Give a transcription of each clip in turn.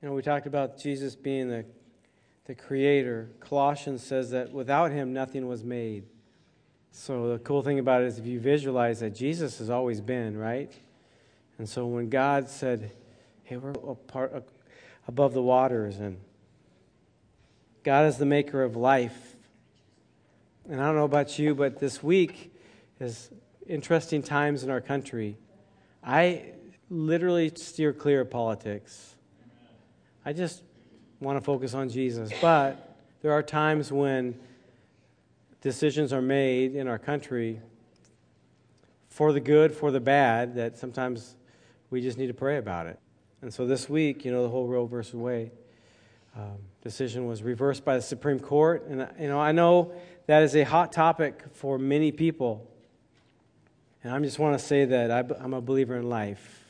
You know, we talked about Jesus being the, the creator. Colossians says that without him, nothing was made. So the cool thing about it is if you visualize that Jesus has always been, right? And so when God said, hey, we're above the waters, and God is the maker of life. And I don't know about you, but this week is interesting times in our country. I literally steer clear of politics. I just want to focus on Jesus. But there are times when decisions are made in our country for the good, for the bad, that sometimes we just need to pray about it. And so this week, you know, the whole Roe versus Wade um, decision was reversed by the Supreme Court. And, you know, I know that is a hot topic for many people. And I just want to say that I, I'm a believer in life.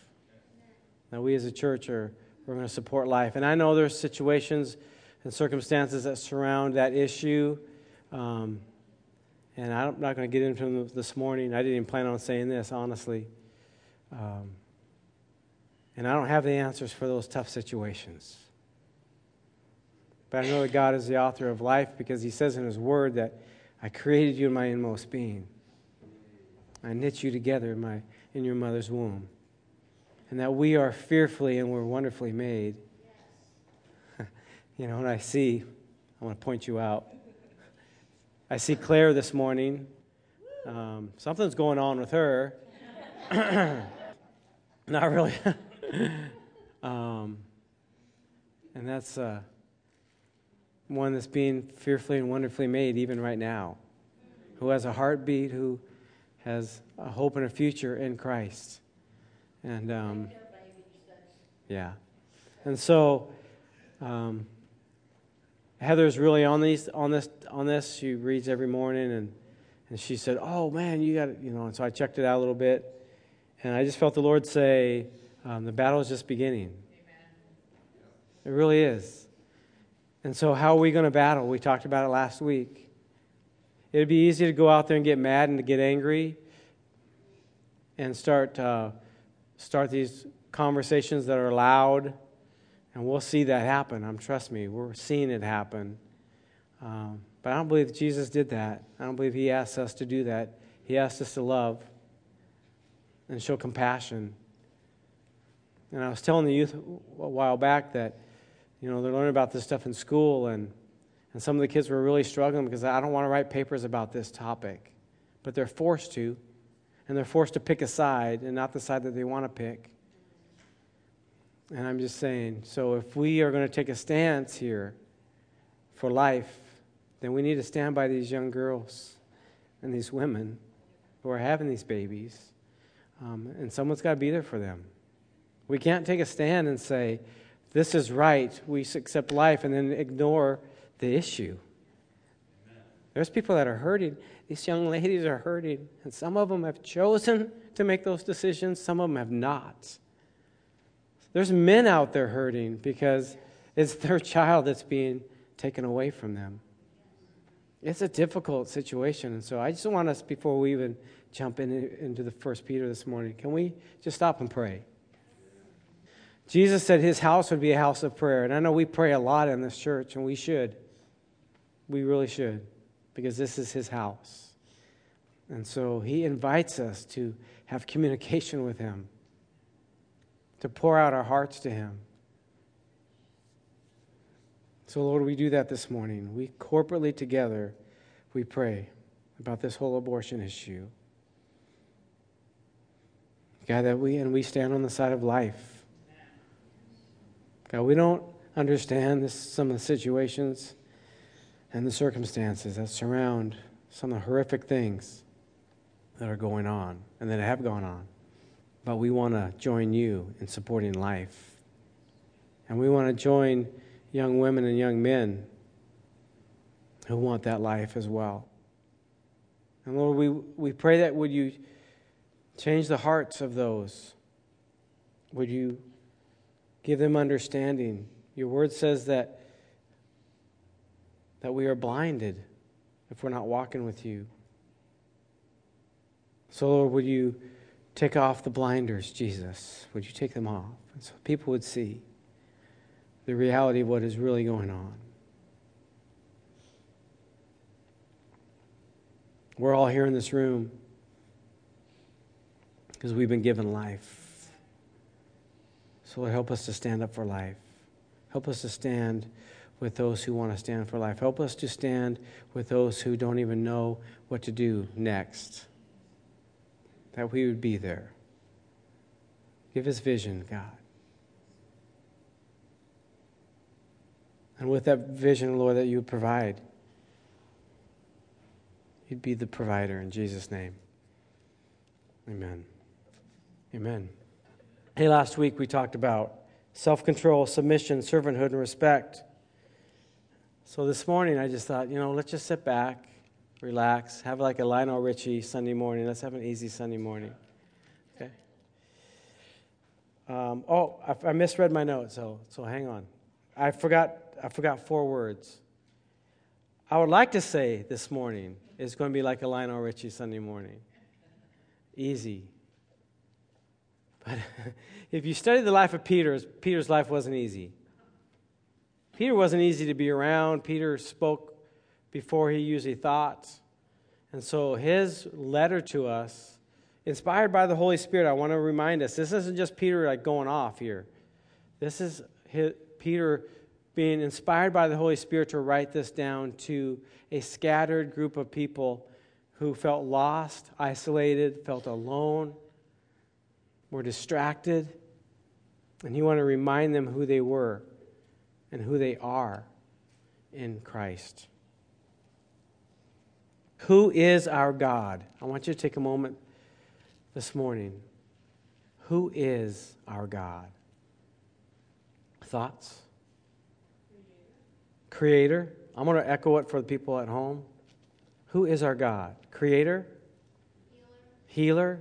Now, we as a church are we're going to support life. And I know there's situations and circumstances that surround that issue. Um, and I'm not going to get into them this morning. I didn't even plan on saying this, honestly. Um, and I don't have the answers for those tough situations. But I know that God is the author of life because He says in His Word that I created you in my inmost being. I knit you together in, my, in your mother's womb and that we are fearfully and we're wonderfully made. you know, and I see, I want to point you out. I see Claire this morning. Um, something's going on with her. Not really. um, and that's uh, one that's being fearfully and wonderfully made even right now, who has a heartbeat, who has a hope and a future in Christ. And um, yeah. And so um, Heather's really on these on this on this. She reads every morning and and she said, "Oh man, you got you know." And so I checked it out a little bit, and I just felt the Lord say, um, "The battle is just beginning." Amen. It really is. And so, how are we going to battle? We talked about it last week. It'd be easy to go out there and get mad and to get angry and start uh, start these conversations that are loud, and we'll see that happen. I'm trust me, we're seeing it happen. Um, but I don't believe Jesus did that. I don't believe He asked us to do that. He asked us to love and show compassion. And I was telling the youth a while back that, you know, they're learning about this stuff in school, and, and some of the kids were really struggling because I don't want to write papers about this topic. But they're forced to and they're forced to pick a side and not the side that they want to pick. And I'm just saying, so if we are going to take a stance here for life, then we need to stand by these young girls and these women who are having these babies. Um, and someone's got to be there for them. We can't take a stand and say, this is right, we accept life, and then ignore the issue. There's people that are hurting. These young ladies are hurting, and some of them have chosen to make those decisions, some of them have not. There's men out there hurting because it's their child that's being taken away from them. It's a difficult situation, and so I just want us, before we even jump in, into the First Peter this morning, can we just stop and pray? Jesus said his house would be a house of prayer, and I know we pray a lot in this church, and we should. We really should because this is his house. And so he invites us to have communication with him, to pour out our hearts to him. So, Lord, we do that this morning. We corporately together, we pray about this whole abortion issue. God, that we and we stand on the side of life. God, we don't understand this, some of the situations and the circumstances that surround some of the horrific things that are going on and that have gone on. But we want to join you in supporting life. And we want to join young women and young men who want that life as well. And Lord, we, we pray that would you change the hearts of those? Would you give them understanding? Your word says that that we are blinded if we're not walking with you. So, Lord, would you take off the blinders, Jesus? Would you take them off? And so people would see the reality of what is really going on. We're all here in this room because we've been given life. So, Lord, help us to stand up for life. Help us to stand with those who want to stand for life. Help us to stand with those who don't even know what to do next. That we would be there. Give us vision, God. And with that vision, Lord, that you would provide, you'd be the provider in Jesus' name. Amen. Amen. Hey, last week we talked about self control, submission, servanthood, and respect. So this morning I just thought, you know, let's just sit back, relax, have like a Lionel Richie Sunday morning. Let's have an easy Sunday morning. Okay? Um, oh, I, I misread my notes, so, so hang on. I forgot, I forgot four words. I would like to say this morning is going to be like a Lionel Richie Sunday morning. Easy. But if you study the life of Peter, Peter's life wasn't easy. Peter wasn't easy to be around. Peter spoke before he usually thought. And so his letter to us, inspired by the Holy Spirit, I want to remind us this isn't just Peter like going off here. This is his, Peter being inspired by the Holy Spirit to write this down to a scattered group of people who felt lost, isolated, felt alone, were distracted. And he wanted to remind them who they were and who they are in Christ. Who is our God? I want you to take a moment this morning. Who is our God? Thoughts? Creator. I'm going to echo it for the people at home. Who is our God? Creator? Healer? Healer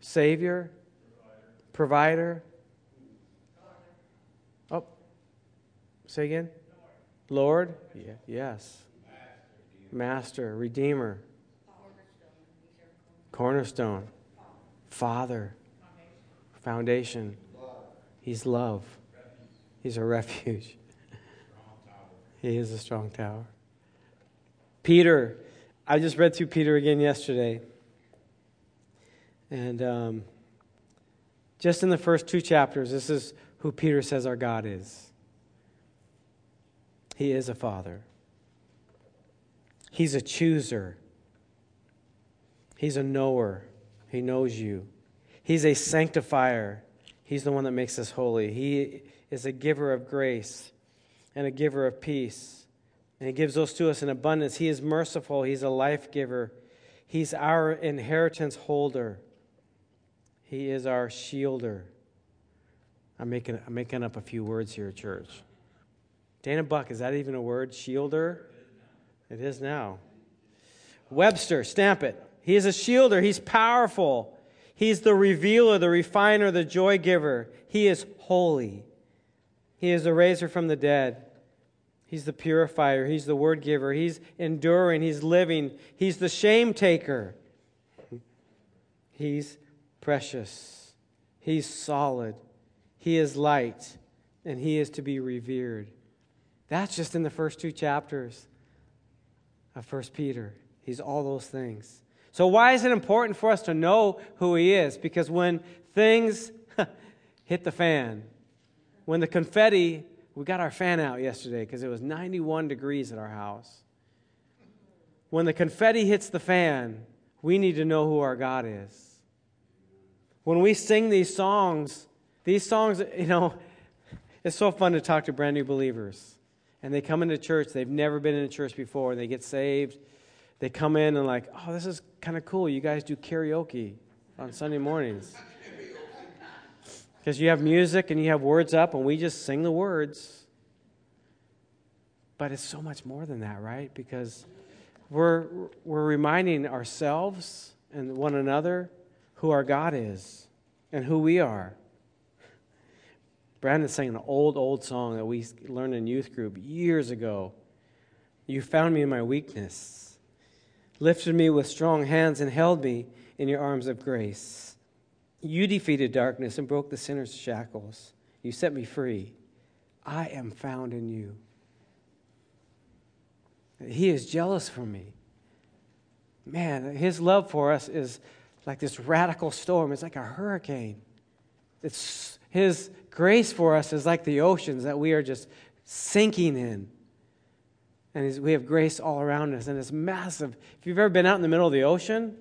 Savior? Provider? Oh, say again? Lord? Yeah, yes. Master, Redeemer, Cornerstone, Father, Foundation. He's love. He's a refuge. He is a strong tower. Peter, I just read through Peter again yesterday. And um, just in the first two chapters, this is who Peter says our God is. He is a father, He's a chooser, He's a knower. He knows you. He's a sanctifier. He's the one that makes us holy. He is a giver of grace and a giver of peace. And He gives those to us in abundance. He is merciful. He's a life giver. He's our inheritance holder. He is our shielder. I'm making, I'm making up a few words here, church. Dana Buck, is that even a word? Shielder? It is now. Webster, stamp it. He is a shielder. He's powerful. He's the revealer, the refiner, the joy giver. He is holy. He is the raiser from the dead. He's the purifier. He's the word giver. He's enduring. He's living. He's the shame taker. He's precious. He's solid. He is light. And he is to be revered. That's just in the first two chapters of First Peter. He's all those things. So, why is it important for us to know who he is? Because when things hit the fan, when the confetti, we got our fan out yesterday because it was 91 degrees at our house. When the confetti hits the fan, we need to know who our God is. When we sing these songs, these songs, you know, it's so fun to talk to brand new believers. And they come into church, they've never been in a church before, and they get saved. They come in and, like, oh, this is kind of cool. You guys do karaoke on Sunday mornings. Because you have music and you have words up, and we just sing the words. But it's so much more than that, right? Because we're, we're reminding ourselves and one another who our God is and who we are. Brandon sang an old, old song that we learned in youth group years ago. You found me in my weakness, lifted me with strong hands, and held me in your arms of grace. You defeated darkness and broke the sinner's shackles. You set me free. I am found in you. He is jealous for me. Man, his love for us is like this radical storm. It's like a hurricane. It's his grace for us is like the oceans that we are just sinking in. And we have grace all around us, and it's massive. If you've ever been out in the middle of the ocean,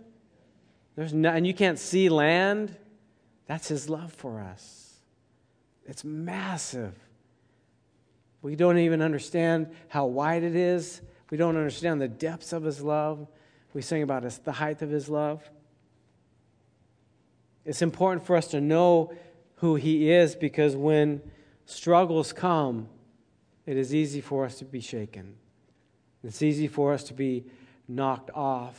there's no, and you can't see land, that's his love for us. It's massive. We don't even understand how wide it is. We don't understand the depths of his love. We sing about the height of his love. It's important for us to know who he is because when struggles come, it is easy for us to be shaken. It's easy for us to be knocked off.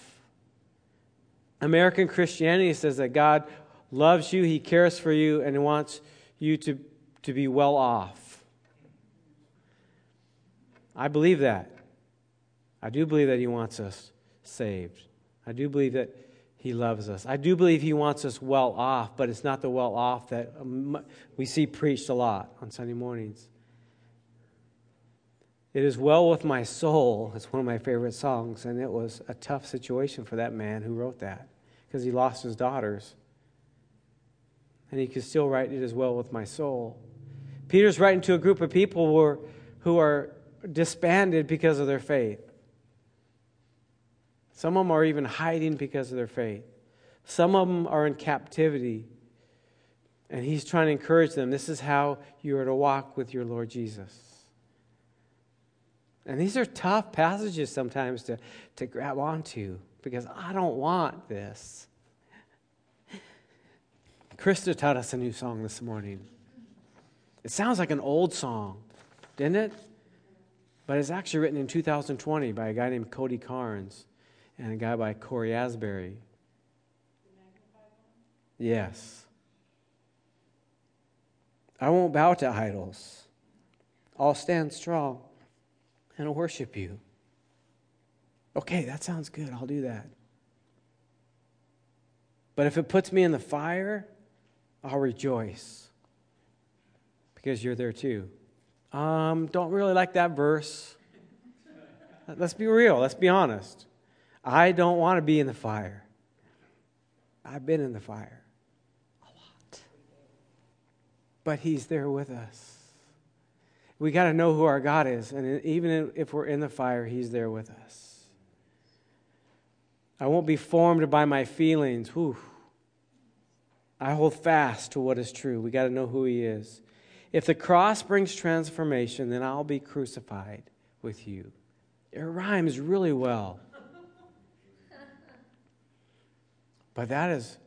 American Christianity says that God loves you, He cares for you, and He wants you to, to be well off. I believe that. I do believe that He wants us saved. I do believe that He loves us. I do believe He wants us well off, but it's not the well off that um, we see preached a lot on Sunday mornings. It is well with my soul. It's one of my favorite songs, and it was a tough situation for that man who wrote that because he lost his daughters. And he could still write, It is well with my soul. Peter's writing to a group of people who are, who are disbanded because of their faith. Some of them are even hiding because of their faith. Some of them are in captivity. And he's trying to encourage them this is how you are to walk with your Lord Jesus. And these are tough passages sometimes to, to grab onto because I don't want this. Krista taught us a new song this morning. It sounds like an old song, didn't it? But it's actually written in 2020 by a guy named Cody Carnes and a guy by Cory Asbury. Yes. I won't bow to idols. I'll stand strong and I'll worship you. Okay, that sounds good. I'll do that. But if it puts me in the fire, I'll rejoice because you're there too. Um, don't really like that verse. Let's be real. Let's be honest. I don't want to be in the fire. I've been in the fire a lot. But He's there with us we got to know who our God is. And even if we're in the fire, He's there with us. I won't be formed by my feelings. Whew. I hold fast to what is true. We got to know who He is. If the cross brings transformation, then I'll be crucified with you. It rhymes really well. But that is.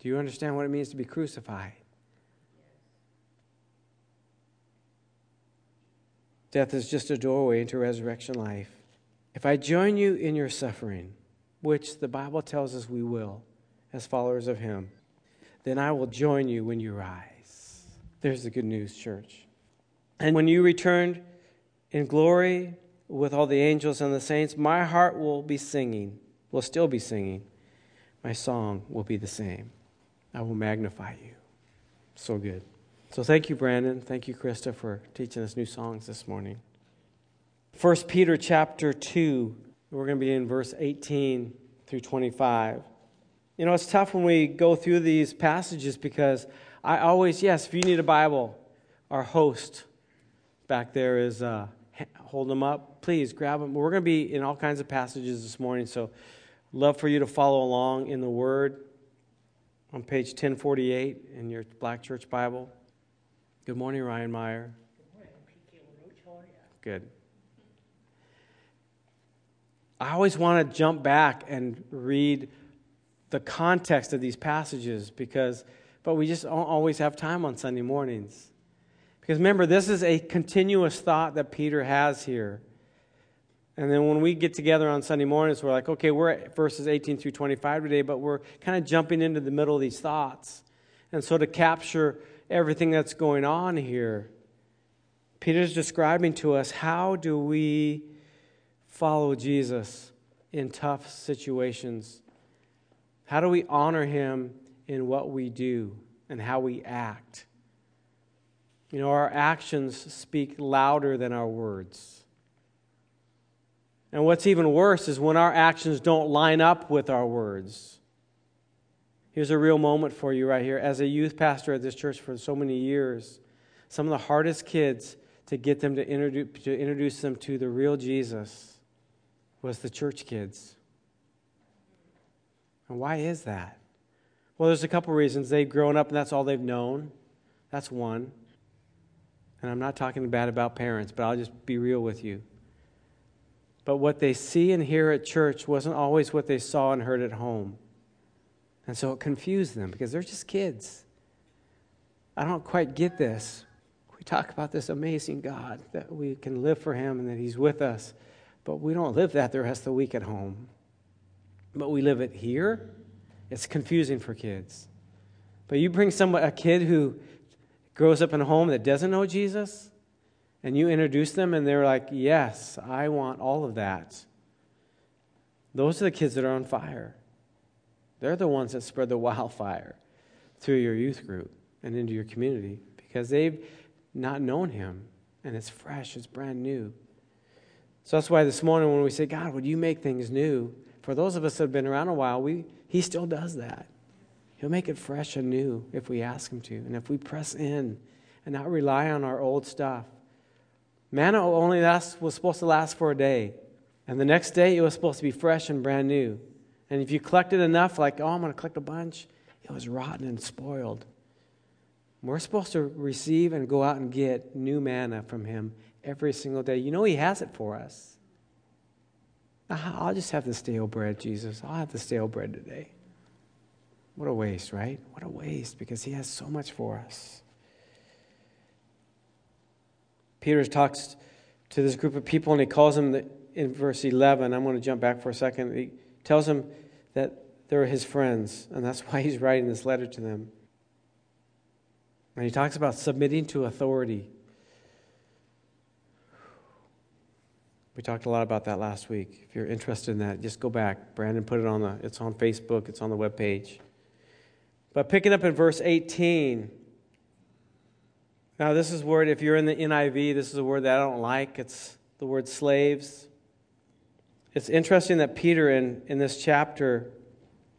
Do you understand what it means to be crucified? Death is just a doorway into resurrection life. If I join you in your suffering, which the Bible tells us we will as followers of Him, then I will join you when you rise. There's the good news, church. And when you return in glory with all the angels and the saints, my heart will be singing, will still be singing. My song will be the same. I will magnify you. So good. So thank you, Brandon. Thank you, Krista, for teaching us new songs this morning. 1 Peter chapter 2, we're going to be in verse 18 through 25. You know, it's tough when we go through these passages because I always, yes, if you need a Bible, our host back there is uh, holding them up. Please grab them. We're going to be in all kinds of passages this morning, so love for you to follow along in the Word on page 1048 in your Black Church Bible. Good morning, Ryan Meyer. Good. I always want to jump back and read the context of these passages because, but we just don't always have time on Sunday mornings. Because remember, this is a continuous thought that Peter has here. And then when we get together on Sunday mornings, we're like, okay, we're at verses 18 through 25 today, but we're kind of jumping into the middle of these thoughts. And so to capture everything that's going on here. Peter's describing to us how do we follow Jesus in tough situations? How do we honor him in what we do and how we act? You know, our actions speak louder than our words. And what's even worse is when our actions don't line up with our words. Here's a real moment for you right here. As a youth pastor at this church for so many years, some of the hardest kids to get them to introduce, to introduce them to the real Jesus was the church kids. And why is that? Well, there's a couple reasons. They've grown up and that's all they've known. That's one. And I'm not talking bad about parents, but I'll just be real with you. But what they see and hear at church wasn't always what they saw and heard at home. And so it confused them because they're just kids. I don't quite get this. We talk about this amazing God that we can live for Him and that He's with us, but we don't live that the rest of the week at home. But we live it here. It's confusing for kids. But you bring someone, a kid who grows up in a home that doesn't know Jesus, and you introduce them, and they're like, Yes, I want all of that. Those are the kids that are on fire. They're the ones that spread the wildfire through your youth group and into your community because they've not known Him, and it's fresh, it's brand new. So that's why this morning when we say, God, would you make things new? For those of us that have been around a while, we, He still does that. He'll make it fresh and new if we ask Him to, and if we press in and not rely on our old stuff. Manna only last, was supposed to last for a day, and the next day it was supposed to be fresh and brand new. And if you collected enough, like, oh, I'm going to collect a bunch, it was rotten and spoiled. We're supposed to receive and go out and get new manna from Him every single day. You know, He has it for us. I'll just have the stale bread, Jesus. I'll have the stale bread today. What a waste, right? What a waste because He has so much for us. Peter talks to this group of people and he calls them the, in verse 11. I'm going to jump back for a second. He tells them that they're his friends, and that's why he's writing this letter to them. And he talks about submitting to authority. We talked a lot about that last week. If you're interested in that, just go back. Brandon put it on the it's on Facebook, it's on the web page. But picking up in verse 18. Now this is word if you're in the NIV, this is a word that I don't like. It's the word slaves. It's interesting that Peter in, in this chapter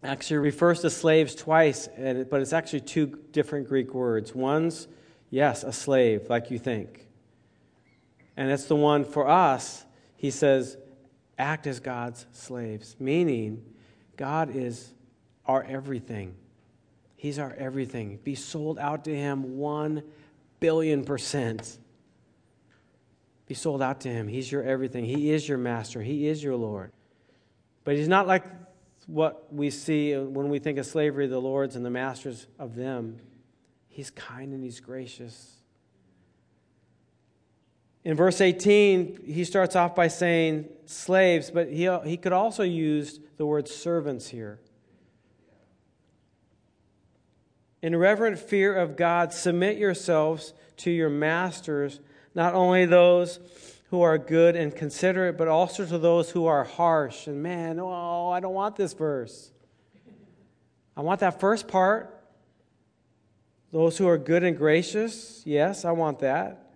actually refers to slaves twice, but it's actually two different Greek words. One's, yes, a slave, like you think. And it's the one for us, he says, act as God's slaves, meaning God is our everything. He's our everything. Be sold out to Him one billion percent. Be sold out to Him. He's your everything. He is your master. He is your Lord. But He's not like what we see when we think of slavery, the lords and the masters of them. He's kind and he's gracious. In verse 18, he starts off by saying slaves, but he, he could also use the word servants here. In reverent fear of God, submit yourselves to your masters, not only those who are good and considerate, but also to those who are harsh. And man, oh, I don't want this verse. I want that first part. Those who are good and gracious. Yes, I want that.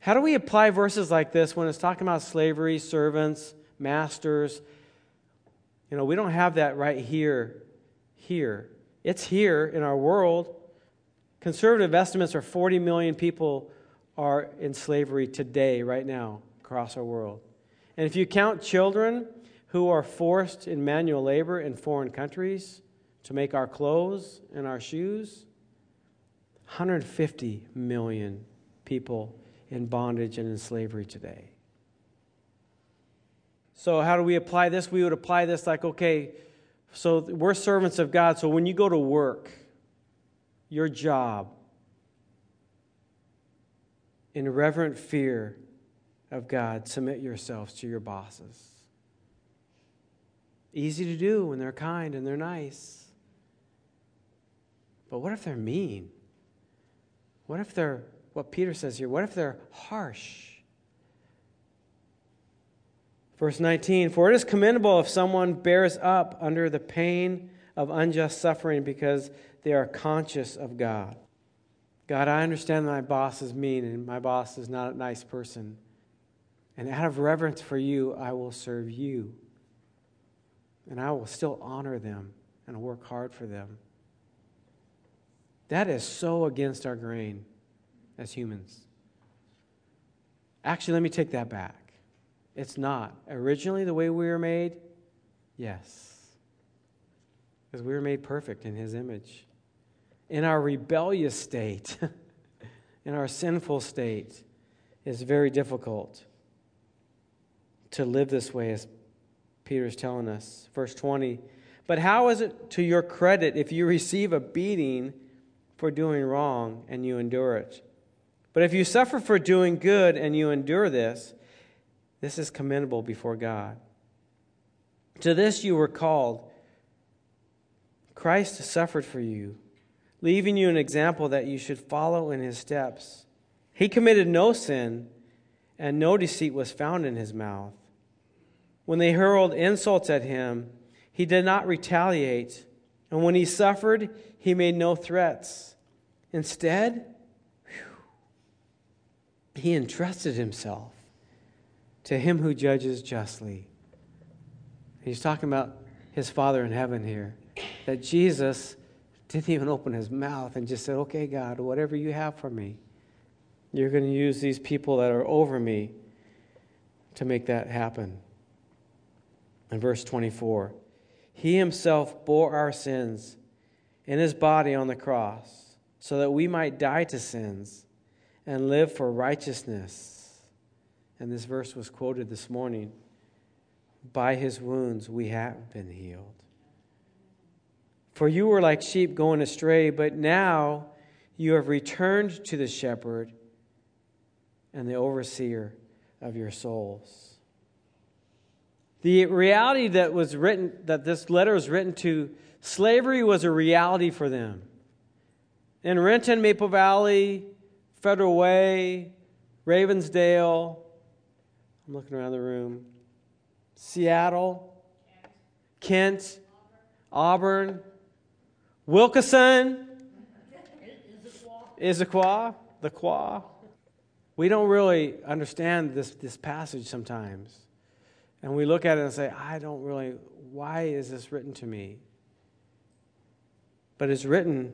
How do we apply verses like this when it's talking about slavery, servants, masters? You know, we don't have that right here. Here. It's here in our world. Conservative estimates are 40 million people are in slavery today, right now, across our world. And if you count children who are forced in manual labor in foreign countries to make our clothes and our shoes, 150 million people in bondage and in slavery today. So, how do we apply this? We would apply this like, okay, so we're servants of God. So, when you go to work, your job, in reverent fear of God, submit yourselves to your bosses. Easy to do when they're kind and they're nice. But what if they're mean? What if they're, what Peter says here, what if they're harsh? Verse 19 For it is commendable if someone bears up under the pain of unjust suffering because they are conscious of God. God, I understand my boss is mean and my boss is not a nice person. And out of reverence for you, I will serve you. And I will still honor them and work hard for them. That is so against our grain as humans. Actually, let me take that back. It's not. Originally, the way we were made, yes. Because we were made perfect in His image. In our rebellious state, in our sinful state, it's very difficult to live this way, as Peter's telling us. Verse 20 But how is it to your credit if you receive a beating for doing wrong and you endure it? But if you suffer for doing good and you endure this, this is commendable before God. To this you were called. Christ suffered for you, leaving you an example that you should follow in his steps. He committed no sin, and no deceit was found in his mouth. When they hurled insults at him, he did not retaliate, and when he suffered, he made no threats. Instead, he entrusted himself to him who judges justly. He's talking about his Father in heaven here. That Jesus didn't even open his mouth and just said, Okay, God, whatever you have for me, you're going to use these people that are over me to make that happen. In verse 24, He himself bore our sins in his body on the cross so that we might die to sins and live for righteousness. And this verse was quoted this morning. By his wounds we have been healed. For you were like sheep going astray, but now you have returned to the shepherd and the overseer of your souls. The reality that was written, that this letter was written to, slavery was a reality for them. In Renton, Maple Valley, Federal Way, Ravensdale, I'm looking around the room, Seattle, Kent, Auburn, Wilkeson, Issaquah, the Qua. We don't really understand this, this passage sometimes. And we look at it and say, I don't really, why is this written to me? But it's written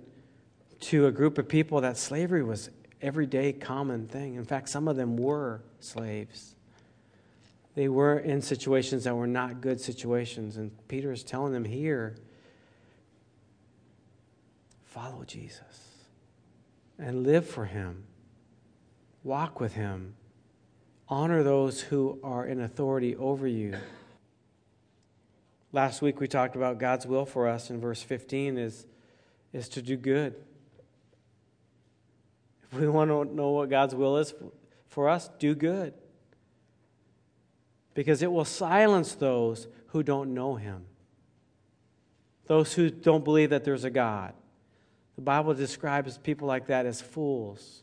to a group of people that slavery was everyday common thing. In fact, some of them were slaves. They were in situations that were not good situations. And Peter is telling them here follow Jesus and live for him, walk with him, honor those who are in authority over you. Last week we talked about God's will for us in verse 15 is, is to do good. If we want to know what God's will is for us, do good. Because it will silence those who don't know Him, those who don't believe that there's a God. The Bible describes people like that as fools.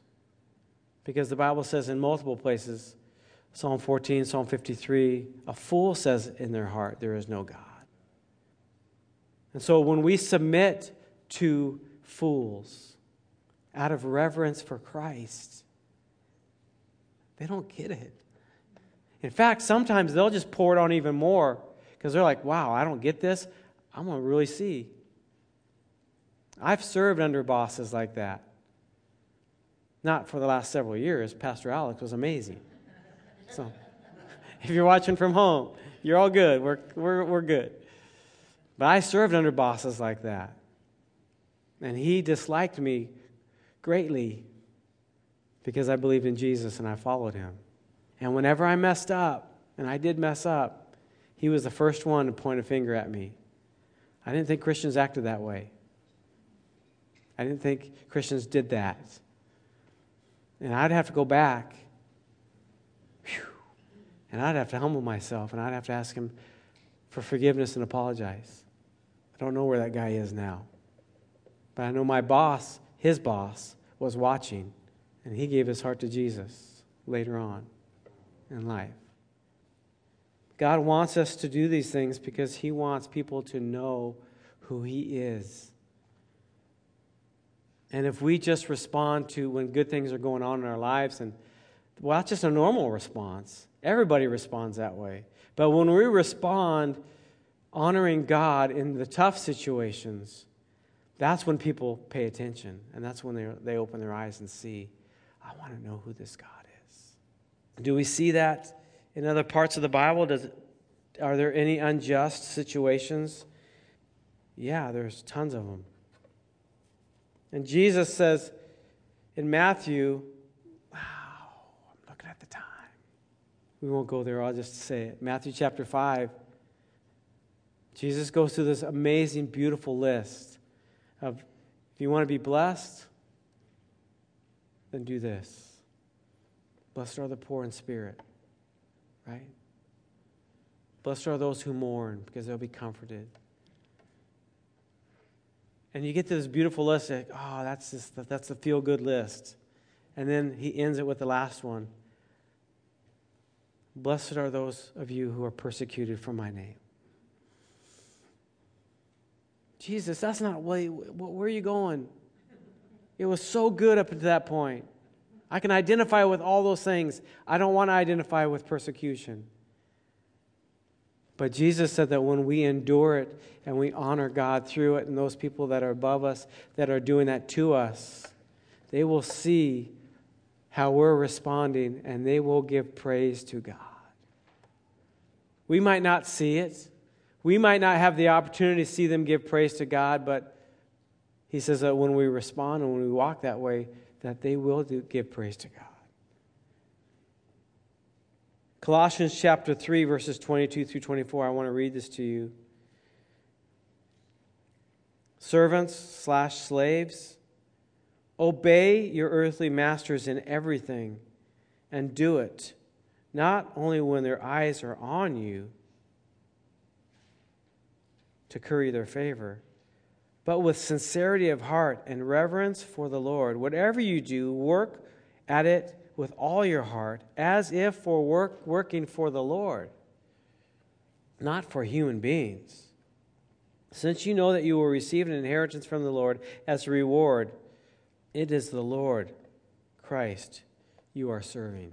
Because the Bible says in multiple places, Psalm 14, Psalm 53, a fool says in their heart, There is no God. And so when we submit to fools, out of reverence for Christ. They don't get it. In fact, sometimes they'll just pour it on even more because they're like, wow, I don't get this. I'm going to really see. I've served under bosses like that. Not for the last several years. Pastor Alex was amazing. So, if you're watching from home, you're all good. We're, we're, we're good. But I served under bosses like that. And he disliked me greatly because I believed in Jesus and I followed him. And whenever I messed up, and I did mess up, he was the first one to point a finger at me. I didn't think Christians acted that way. I didn't think Christians did that. And I'd have to go back. Whew, and I'd have to humble myself and I'd have to ask him for forgiveness and apologize. I don't know where that guy is now. But I know my boss, his boss, was watching, and he gave his heart to Jesus later on in life. God wants us to do these things because he wants people to know who He is. And if we just respond to when good things are going on in our lives, and well, that's just a normal response. Everybody responds that way. But when we respond honoring God in the tough situations, that's when people pay attention. And that's when they, they open their eyes and see, I want to know who this God. Do we see that in other parts of the Bible? Does, are there any unjust situations? Yeah, there's tons of them. And Jesus says in Matthew, wow, I'm looking at the time. We won't go there, I'll just say it. Matthew chapter 5. Jesus goes through this amazing, beautiful list of if you want to be blessed, then do this. Blessed are the poor in spirit, right? Blessed are those who mourn because they'll be comforted. And you get to this beautiful list, like, oh, that's, just, that's the feel good list. And then he ends it with the last one Blessed are those of you who are persecuted for my name. Jesus, that's not where, where are you going? It was so good up to that point. I can identify with all those things. I don't want to identify with persecution. But Jesus said that when we endure it and we honor God through it, and those people that are above us that are doing that to us, they will see how we're responding and they will give praise to God. We might not see it, we might not have the opportunity to see them give praise to God, but He says that when we respond and when we walk that way, that they will do, give praise to God. Colossians chapter 3, verses 22 through 24. I want to read this to you. Servants slash slaves, obey your earthly masters in everything and do it, not only when their eyes are on you to curry their favor, but with sincerity of heart and reverence for the Lord. Whatever you do, work at it with all your heart, as if for work working for the Lord, not for human beings. Since you know that you will receive an inheritance from the Lord as a reward, it is the Lord Christ you are serving.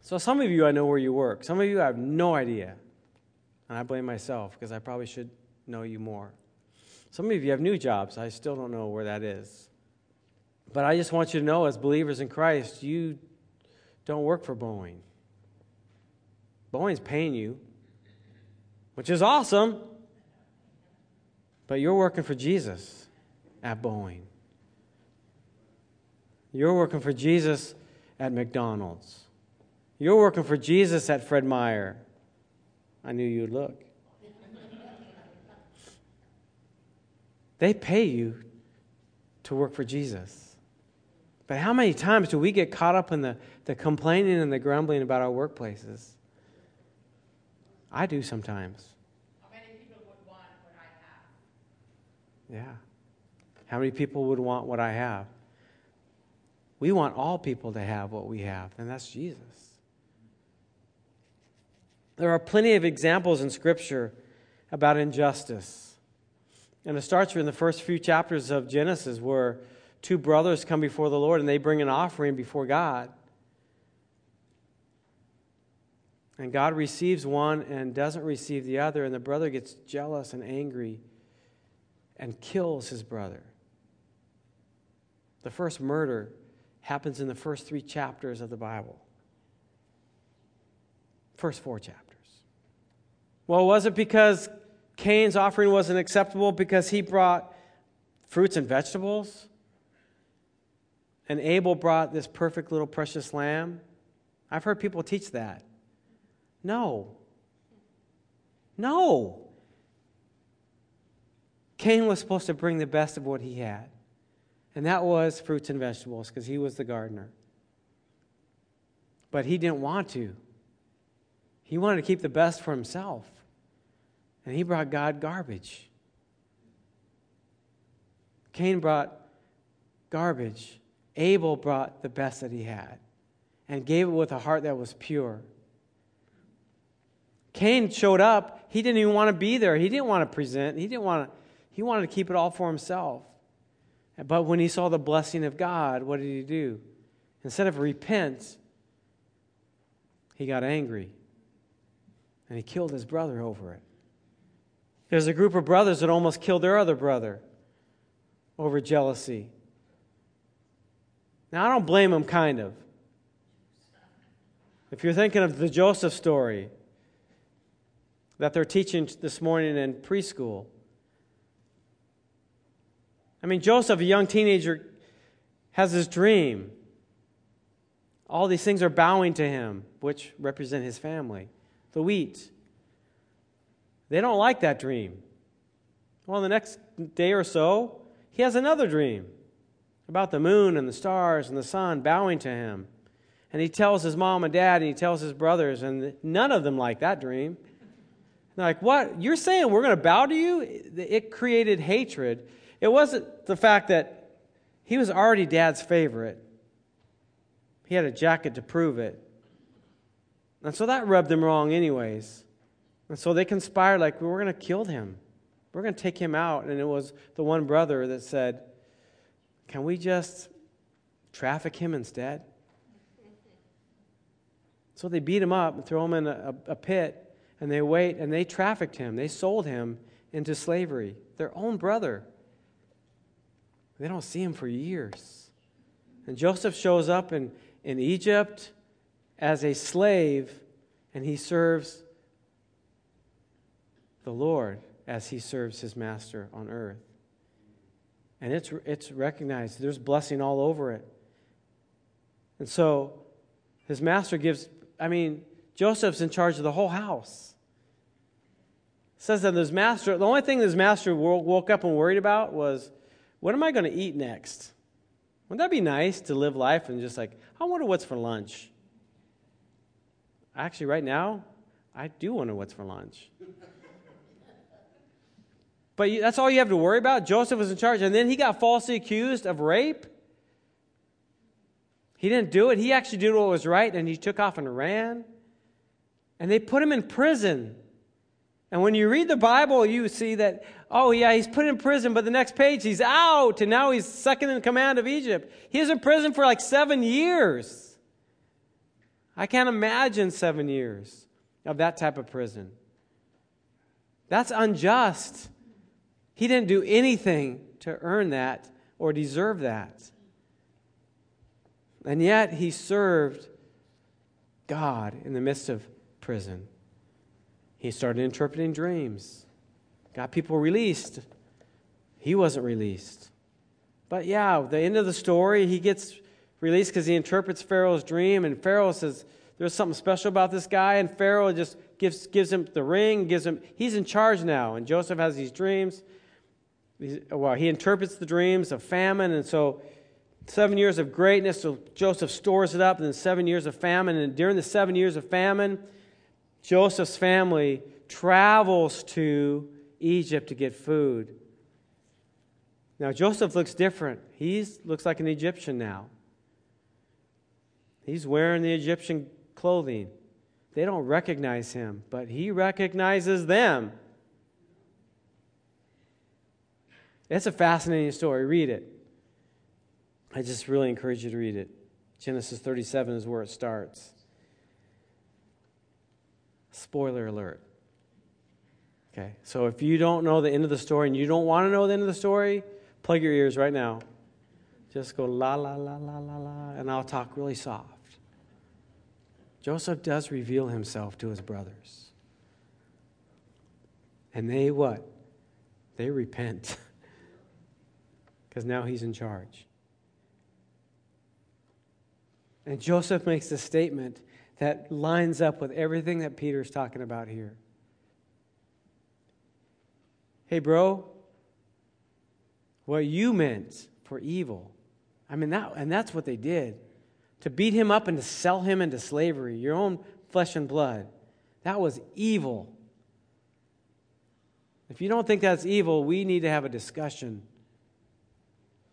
So, some of you, I know where you work. Some of you, I have no idea. And I blame myself because I probably should know you more. Some of you have new jobs. I still don't know where that is. But I just want you to know, as believers in Christ, you don't work for Boeing. Boeing's paying you, which is awesome. But you're working for Jesus at Boeing. You're working for Jesus at McDonald's. You're working for Jesus at Fred Meyer. I knew you'd look. They pay you to work for Jesus. But how many times do we get caught up in the, the complaining and the grumbling about our workplaces? I do sometimes. How many people would want what I have? Yeah. How many people would want what I have? We want all people to have what we have, and that's Jesus. There are plenty of examples in Scripture about injustice. And it starts in the first few chapters of Genesis where two brothers come before the Lord and they bring an offering before God. And God receives one and doesn't receive the other, and the brother gets jealous and angry and kills his brother. The first murder happens in the first three chapters of the Bible. First four chapters. Well, was it because Cain's offering wasn't acceptable because he brought fruits and vegetables? and Abel brought this perfect little precious lamb. I've heard people teach that. No. No. Cain was supposed to bring the best of what he had, and that was fruits and vegetables because he was the gardener. But he didn't want to. He wanted to keep the best for himself, and he brought God garbage. Cain brought garbage Abel brought the best that he had and gave it with a heart that was pure. Cain showed up. He didn't even want to be there. He didn't want to present. He didn't want to, he wanted to keep it all for himself. But when he saw the blessing of God, what did he do? Instead of repent, he got angry and he killed his brother over it. There's a group of brothers that almost killed their other brother over jealousy. Now, I don't blame them, kind of. If you're thinking of the Joseph story that they're teaching this morning in preschool, I mean, Joseph, a young teenager, has this dream. All these things are bowing to him, which represent his family. The wheat. They don't like that dream. Well, the next day or so, he has another dream about the moon and the stars and the sun bowing to him. And he tells his mom and dad and he tells his brothers, and none of them like that dream. They're like, What? You're saying we're going to bow to you? It created hatred. It wasn't the fact that he was already dad's favorite, he had a jacket to prove it. And so that rubbed them wrong, anyways. And so they conspired, like, we're going to kill him. We're going to take him out. And it was the one brother that said, Can we just traffic him instead? So they beat him up and throw him in a, a, pit, and they wait, and they trafficked him. They sold him into slavery. Their own brother. They don't see him for years. And Joseph shows up in, in Egypt as a slave, and he serves the Lord as he serves his master on earth. And it's, it's recognized, there's blessing all over it. And so his master gives, I mean, Joseph's in charge of the whole house. Says that his master, the only thing his master woke up and worried about was, what am I going to eat next? Wouldn't that be nice to live life and just like, I wonder what's for lunch? Actually, right now, I do wonder what's for lunch. But that's all you have to worry about. Joseph was in charge. And then he got falsely accused of rape. He didn't do it. He actually did what was right, and he took off and ran. And they put him in prison. And when you read the Bible, you see that, oh, yeah, he's put in prison, but the next page, he's out, and now he's second in command of Egypt. He was in prison for like seven years. I can't imagine seven years of that type of prison. That's unjust. He didn't do anything to earn that or deserve that. And yet he served God in the midst of prison. He started interpreting dreams, got people released. He wasn't released. But yeah, the end of the story, he gets released because he interprets Pharaoh's dream, and Pharaoh says, There's something special about this guy, and Pharaoh just gives, gives him the ring, gives him, he's in charge now. And Joseph has these dreams well, he interprets the dreams of famine, and so seven years of greatness, so Joseph stores it up, and then seven years of famine. And during the seven years of famine, Joseph's family travels to Egypt to get food. Now, Joseph looks different. He looks like an Egyptian now. He's wearing the Egyptian clothing. They don't recognize him, but he recognizes them. It's a fascinating story. Read it. I just really encourage you to read it. Genesis 37 is where it starts. Spoiler alert. Okay, so if you don't know the end of the story and you don't want to know the end of the story, plug your ears right now. Just go la, la, la, la, la, la, and I'll talk really soft. Joseph does reveal himself to his brothers. And they what? They repent. because now he's in charge. And Joseph makes a statement that lines up with everything that Peter's talking about here. Hey, bro, what you meant for evil. I mean, that, and that's what they did. To beat him up and to sell him into slavery, your own flesh and blood. That was evil. If you don't think that's evil, we need to have a discussion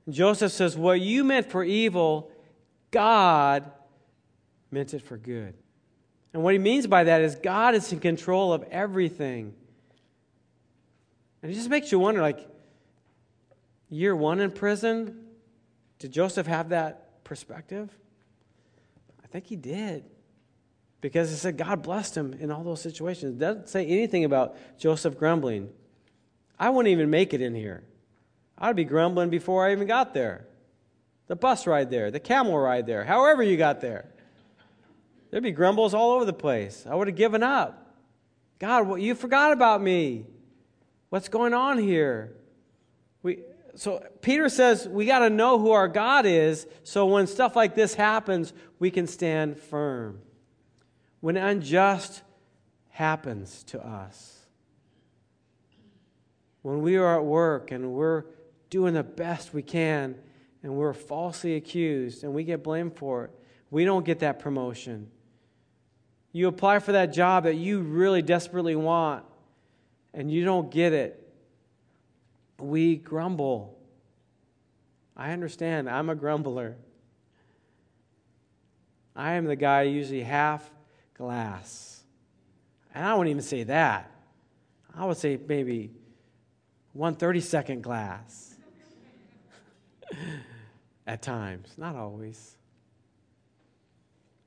Joseph says, What you meant for evil, God meant it for good. And what he means by that is God is in control of everything. And it just makes you wonder like, year one in prison, did Joseph have that perspective? I think he did. Because it said God blessed him in all those situations. It doesn't say anything about Joseph grumbling. I wouldn't even make it in here. I'd be grumbling before I even got there. The bus ride there, the camel ride there, however you got there. There'd be grumbles all over the place. I would have given up. God, what, you forgot about me. What's going on here? We, so Peter says we got to know who our God is so when stuff like this happens, we can stand firm. When unjust happens to us, when we are at work and we're doing the best we can and we're falsely accused and we get blamed for it, we don't get that promotion. You apply for that job that you really desperately want and you don't get it. We grumble. I understand. I'm a grumbler. I am the guy usually half glass. And I wouldn't even say that. I would say maybe one 30 second glass at times, not always.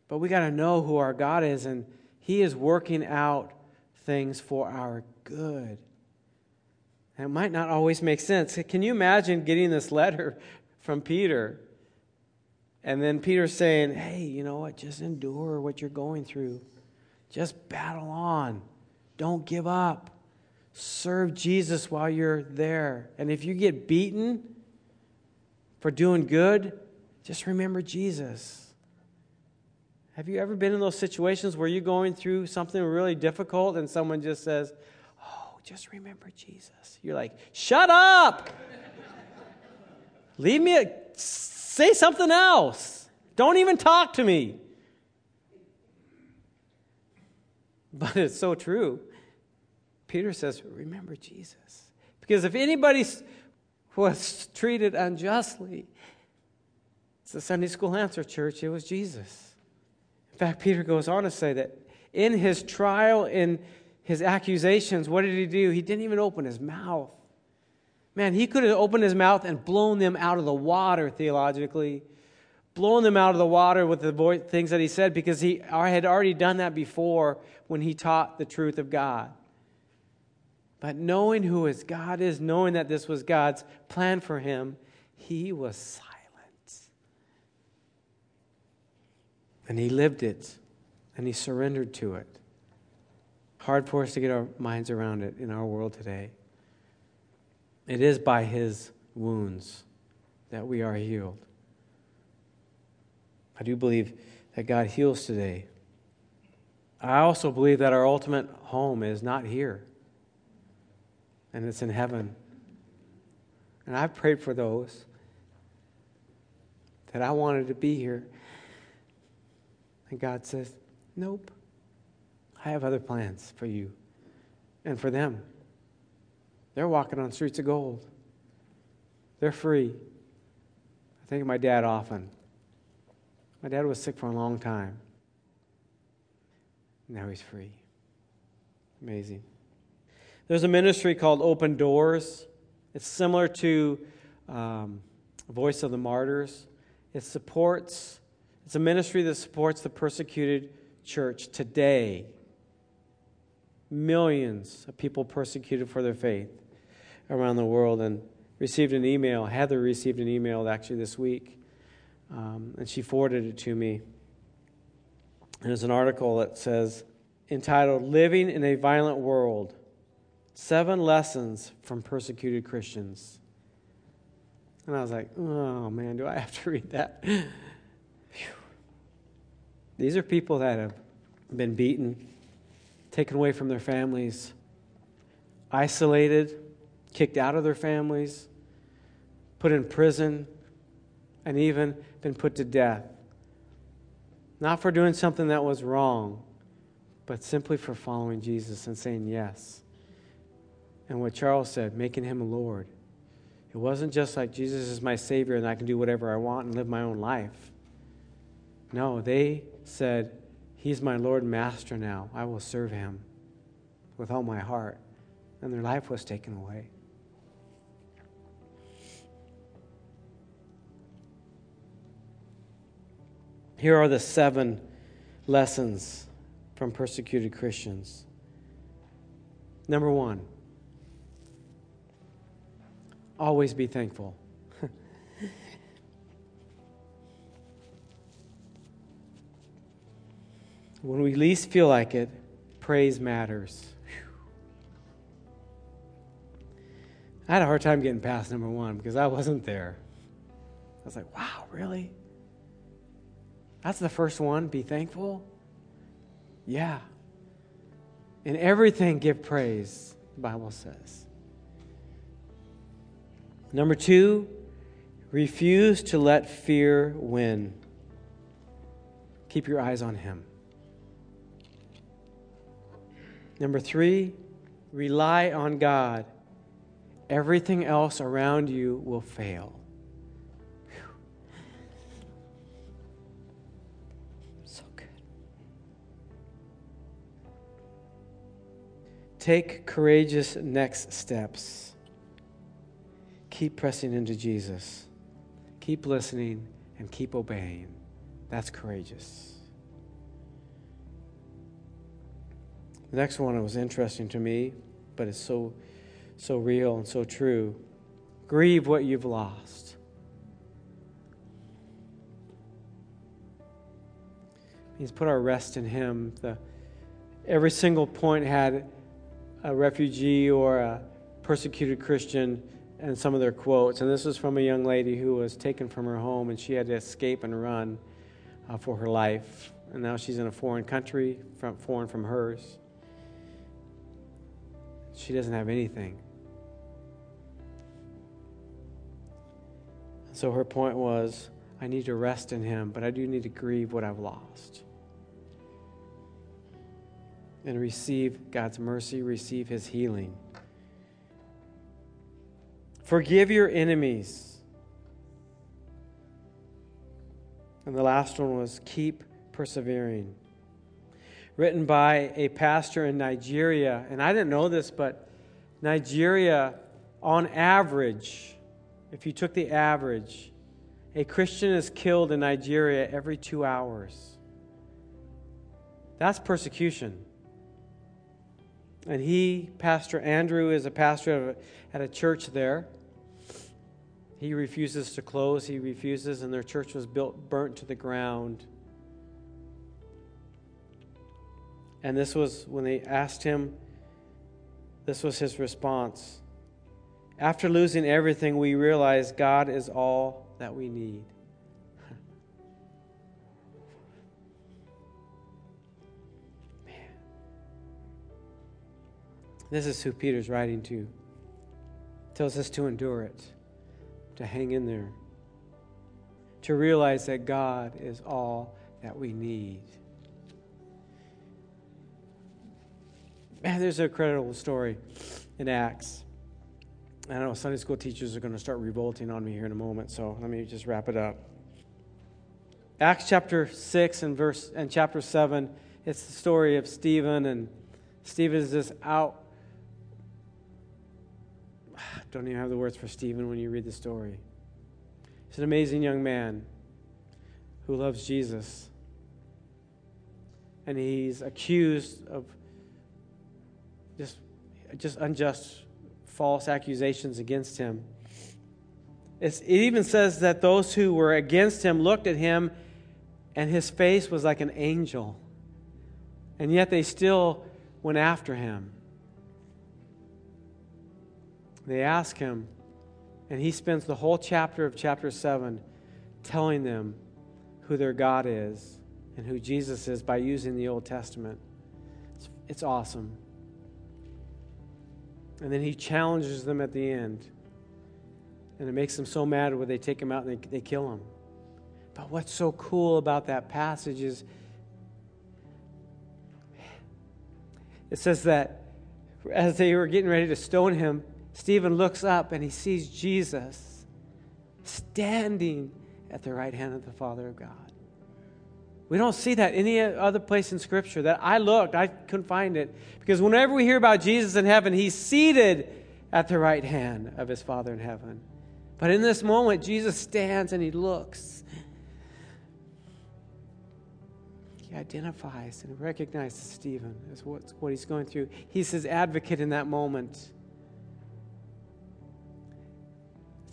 But we got to know who our God is, and He is working out things for our good. And it might not always make sense. Can you imagine getting this letter from Peter? And then Peter saying, Hey, you know what? Just endure what you're going through. Just battle on. Don't give up. Serve Jesus while you're there. And if you get beaten for doing good, just remember Jesus. Have you ever been in those situations where you're going through something really difficult and someone just says, Oh, just remember Jesus? You're like, Shut up! Leave me, a, say something else. Don't even talk to me. But it's so true. Peter says, Remember Jesus. Because if anybody was treated unjustly, it's the Sunday school answer, church, it was Jesus. In fact, Peter goes on to say that in his trial, in his accusations, what did he do? He didn't even open his mouth. Man, he could have opened his mouth and blown them out of the water theologically, blown them out of the water with the things that he said because he had already done that before when he taught the truth of God. But knowing who his God is, knowing that this was God's plan for him, he was silent. And he lived it, and he surrendered to it. Hard for us to get our minds around it in our world today. It is by his wounds that we are healed. I do believe that God heals today. I also believe that our ultimate home is not here and it's in heaven. And I've prayed for those that I wanted to be here. And God says, Nope. I have other plans for you and for them. They're walking on streets of gold. They're free. I think of my dad often. My dad was sick for a long time. Now he's free. Amazing. There's a ministry called Open Doors. It's similar to um, Voice of the Martyrs. It supports, it's a ministry that supports the persecuted church today. Millions of people persecuted for their faith around the world and received an email. Heather received an email actually this week, um, and she forwarded it to me. And there's an article that says, entitled Living in a Violent World Seven lessons from persecuted Christians. And I was like, oh man, do I have to read that? These are people that have been beaten, taken away from their families, isolated, kicked out of their families, put in prison, and even been put to death. Not for doing something that was wrong, but simply for following Jesus and saying yes and what Charles said, making him a Lord. It wasn't just like Jesus is my Savior and I can do whatever I want and live my own life. No, they said, He's my Lord and Master now. I will serve him with all my heart. And their life was taken away. Here are the seven lessons from persecuted Christians. Number one, always be thankful. when we least feel like it, praise matters. I had a hard time getting past number one because I wasn't there. I was like, wow, really? That's the first one. Be thankful. Yeah. In everything, give praise, the Bible says. Number two, refuse to let fear win. Keep your eyes on Him. Number three, rely on God. Everything else around you will fail. So good. Take courageous next steps. Keep pressing into Jesus. Keep listening and keep obeying. That's courageous. The next one was interesting to me, but it's so so real and so true. Grieve what you've lost. He's put our rest in him. The, every single point had a refugee or a persecuted Christian and some of their quotes. And this was from a young lady who was taken from her home and she had to escape and run uh, for her life. And now she's in a foreign country, from, foreign from hers. She doesn't have anything. So her point was I need to rest in Him, but I do need to grieve what I've lost and receive God's mercy, receive His healing. Forgive your enemies. And the last one was keep persevering. Written by a pastor in Nigeria. And I didn't know this, but Nigeria, on average, if you took the average, a Christian is killed in Nigeria every two hours. That's persecution. And he, Pastor Andrew, is a pastor at a church there. He refuses to close. He refuses, and their church was built, burnt to the ground. And this was when they asked him, this was his response. After losing everything, we realize God is all that we need. Man. This is who Peter's writing to. Tells us to endure it, to hang in there, to realize that God is all that we need. Man, there's an incredible story in Acts. I know Sunday school teachers are going to start revolting on me here in a moment, so let me just wrap it up. Acts chapter 6 and verse and chapter 7, it's the story of Stephen and Stephen is this out don't even have the words for Stephen when you read the story. He's an amazing young man who loves Jesus. And he's accused of just, just unjust, false accusations against him. It's, it even says that those who were against him looked at him and his face was like an angel. And yet they still went after him. They ask him, and he spends the whole chapter of chapter 7 telling them who their God is and who Jesus is by using the Old Testament. It's, it's awesome. And then he challenges them at the end. And it makes them so mad when they take him out and they, they kill him. But what's so cool about that passage is it says that as they were getting ready to stone him, Stephen looks up and he sees Jesus standing at the right hand of the Father of God. We don't see that any other place in Scripture. That I looked, I couldn't find it. Because whenever we hear about Jesus in heaven, he's seated at the right hand of his Father in heaven. But in this moment, Jesus stands and he looks. He identifies and recognizes Stephen as what, what he's going through. He's his advocate in that moment.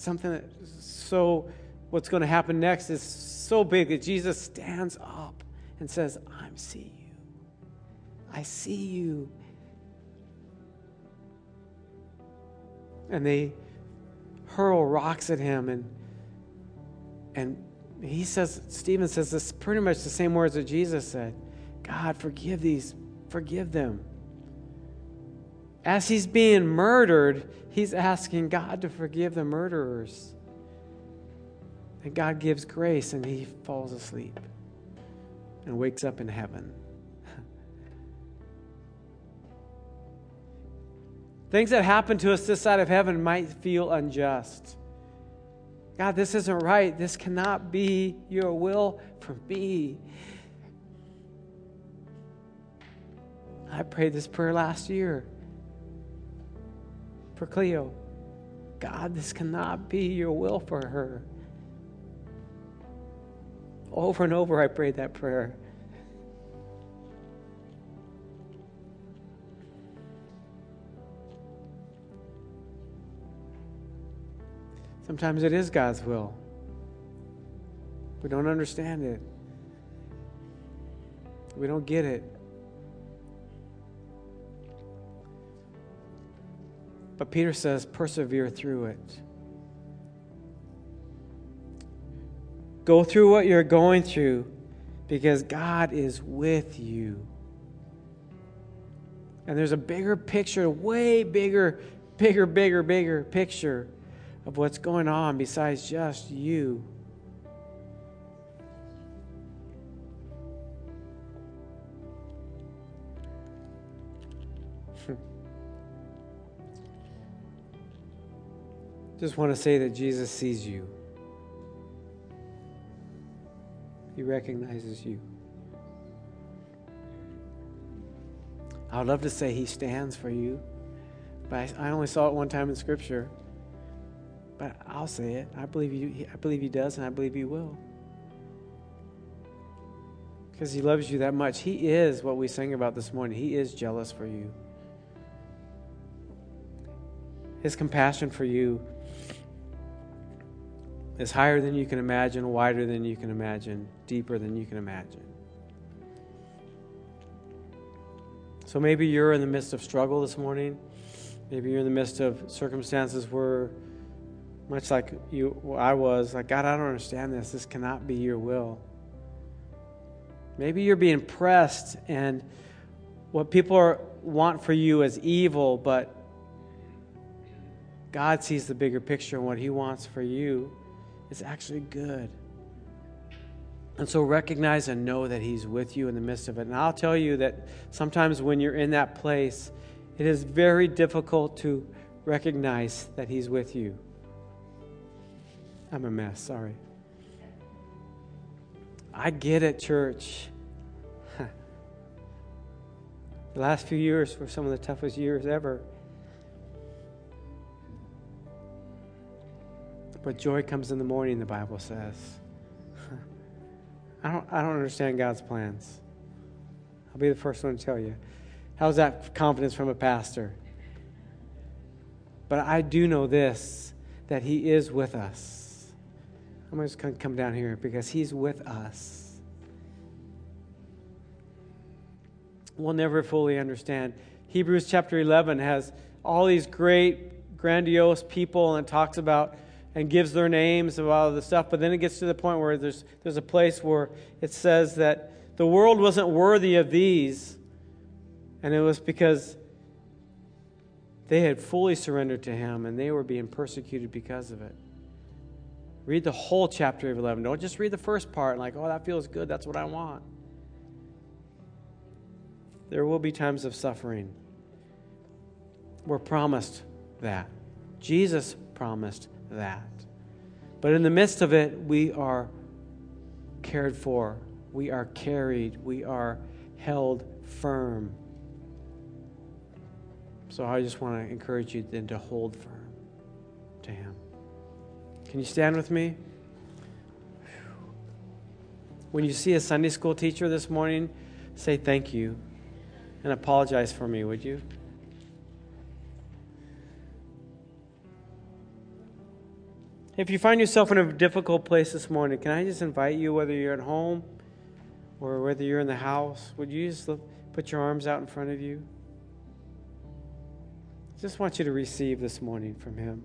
Something that so what's going to happen next is so big that Jesus stands up and says, I see you. I see you. And they hurl rocks at him and and he says Stephen says this pretty much the same words that Jesus said. God, forgive these, forgive them. As he's being murdered, he's asking God to forgive the murderers. And God gives grace and he falls asleep and wakes up in heaven. Things that happen to us this side of heaven might feel unjust. God, this isn't right. This cannot be your will for me. I prayed this prayer last year for Cleo. God, this cannot be your will for her. Over and over, I prayed that prayer. Sometimes it is God's will. We don't understand it. We don't get it. But Peter says, persevere through it. Go through what you're going through because God is with you. And there's a bigger picture, a way bigger, bigger, bigger, bigger picture of what's going on besides just you. Just want to say that Jesus sees you. He recognizes you. I would love to say he stands for you, but I only saw it one time in Scripture. But I'll say it. I believe you. I believe he does, and I believe he will. Because he loves you that much. He is what we sang about this morning. He is jealous for you. His compassion for you is higher than you can imagine, wider than you can imagine, deeper than you can imagine. So maybe you're in the midst of struggle this morning. Maybe you're in the midst of circumstances where, much like you, I was, like God, I don't understand this. This cannot be your will. Maybe you're being pressed, and what people are, want for you is evil, but God sees the bigger picture, and what He wants for you is actually good. And so recognize and know that He's with you in the midst of it. And I'll tell you that sometimes when you're in that place, it is very difficult to recognize that He's with you. I'm a mess, sorry. I get it, church. the last few years were some of the toughest years ever. But joy comes in the morning, the Bible says. I don't, I don't understand God's plans. I'll be the first one to tell you. How's that confidence from a pastor? But I do know this that He is with us. I'm just going to come down here because He's with us. We'll never fully understand. Hebrews chapter 11 has all these great, grandiose people, and it talks about and gives their names of all of the stuff. But then it gets to the point where there's, there's a place where it says that the world wasn't worthy of these, and it was because they had fully surrendered to Him and they were being persecuted because of it. Read the whole chapter of 11. Don't just read the first part and, like, oh, that feels good. That's what I want. There will be times of suffering. We're promised that. Jesus promised that. But in the midst of it, we are cared for We are carried. We are held firm. So I just want to encourage you then to hold firm to Him. Can you stand with me? When you see a Sunday school teacher this morning, say thank you and apologize for me, would you? If you find yourself in a difficult place this morning, can I just invite you, whether you're at home or whether you're in the house, would you just put your arms out in front of you? Just want you to receive this morning from Him.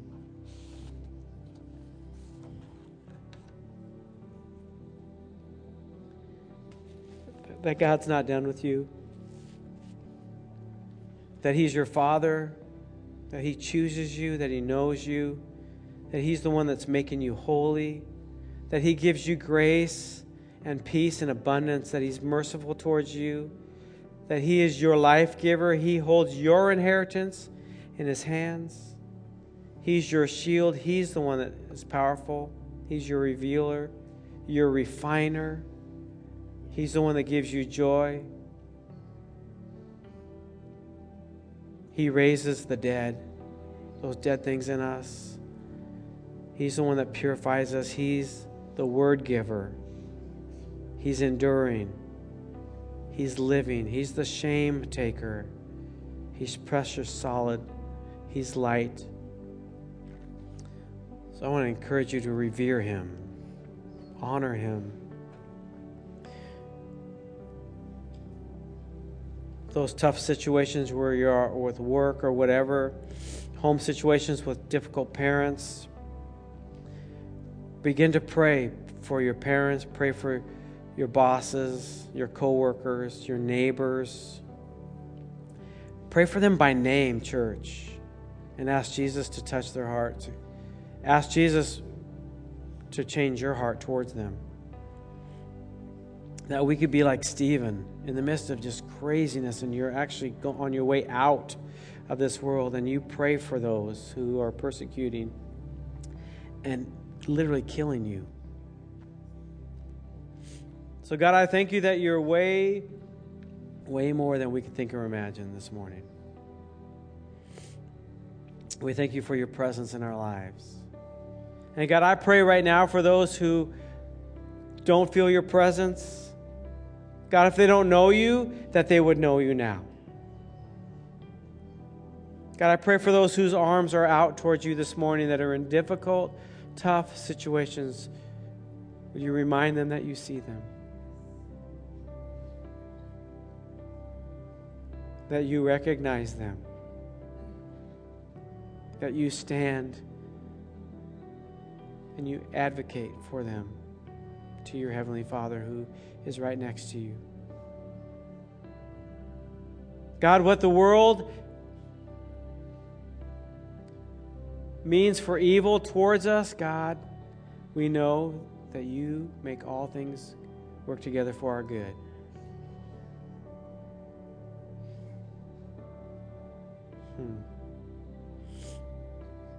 That God's not done with you, that He's your Father, that He chooses you, that He knows you that He's the one that's making you holy, that He gives you grace and peace and abundance, that He's merciful towards you, that He is your life giver. He holds your inheritance in His hands. He's your shield. He's the one that is powerful. He's your revealer, your refiner. He's the one that gives you joy. He raises the dead, those dead things in us. He's the one that purifies us. He's the word giver. He's enduring. He's living. He's the shame taker. He's precious, solid. He's light. So I want to encourage you to revere him, honor him. Those tough situations where you're with work or whatever, home situations with difficult parents, begin to pray for your parents, pray for your bosses, your coworkers, your neighbors. Pray for them by name, church, and ask Jesus to touch their hearts. Ask Jesus to change your heart towards them. That we could be like Stephen in the midst of just craziness, and you're actually on your way out of this world, and you pray for those who are persecuting. And literally killing you. So, God, I thank you that you're way, way more than we can think or imagine this morning. We thank you for your presence in our lives. And God, I pray right now for those who don't feel your presence. God, if they don't know you, that they would know you now. God, I pray for those whose arms are out towards you this morning that are in difficult tough situations, would you remind them that you see them? That you recognize them? That you stand and you advocate for them to your Heavenly Father who is right next to you. God, what the world means for evil towards us, God, we know that you make all things work together for our good. Hmm.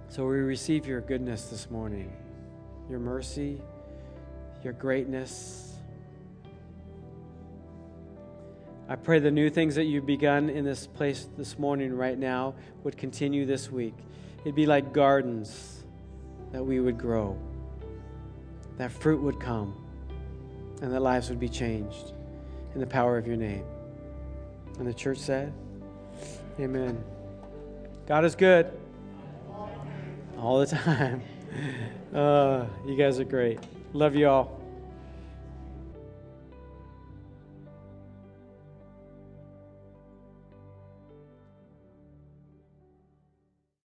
So we receive your goodness this morning, your mercy, your greatness. I pray the new things that you've begun in this place this morning, right now, would continue this week. It'd be like gardens that we would grow, that fruit would come, and that lives would be changed in the power of your name. And the church said, Amen. God is good all the time. Uh, you guys are great. Love you all.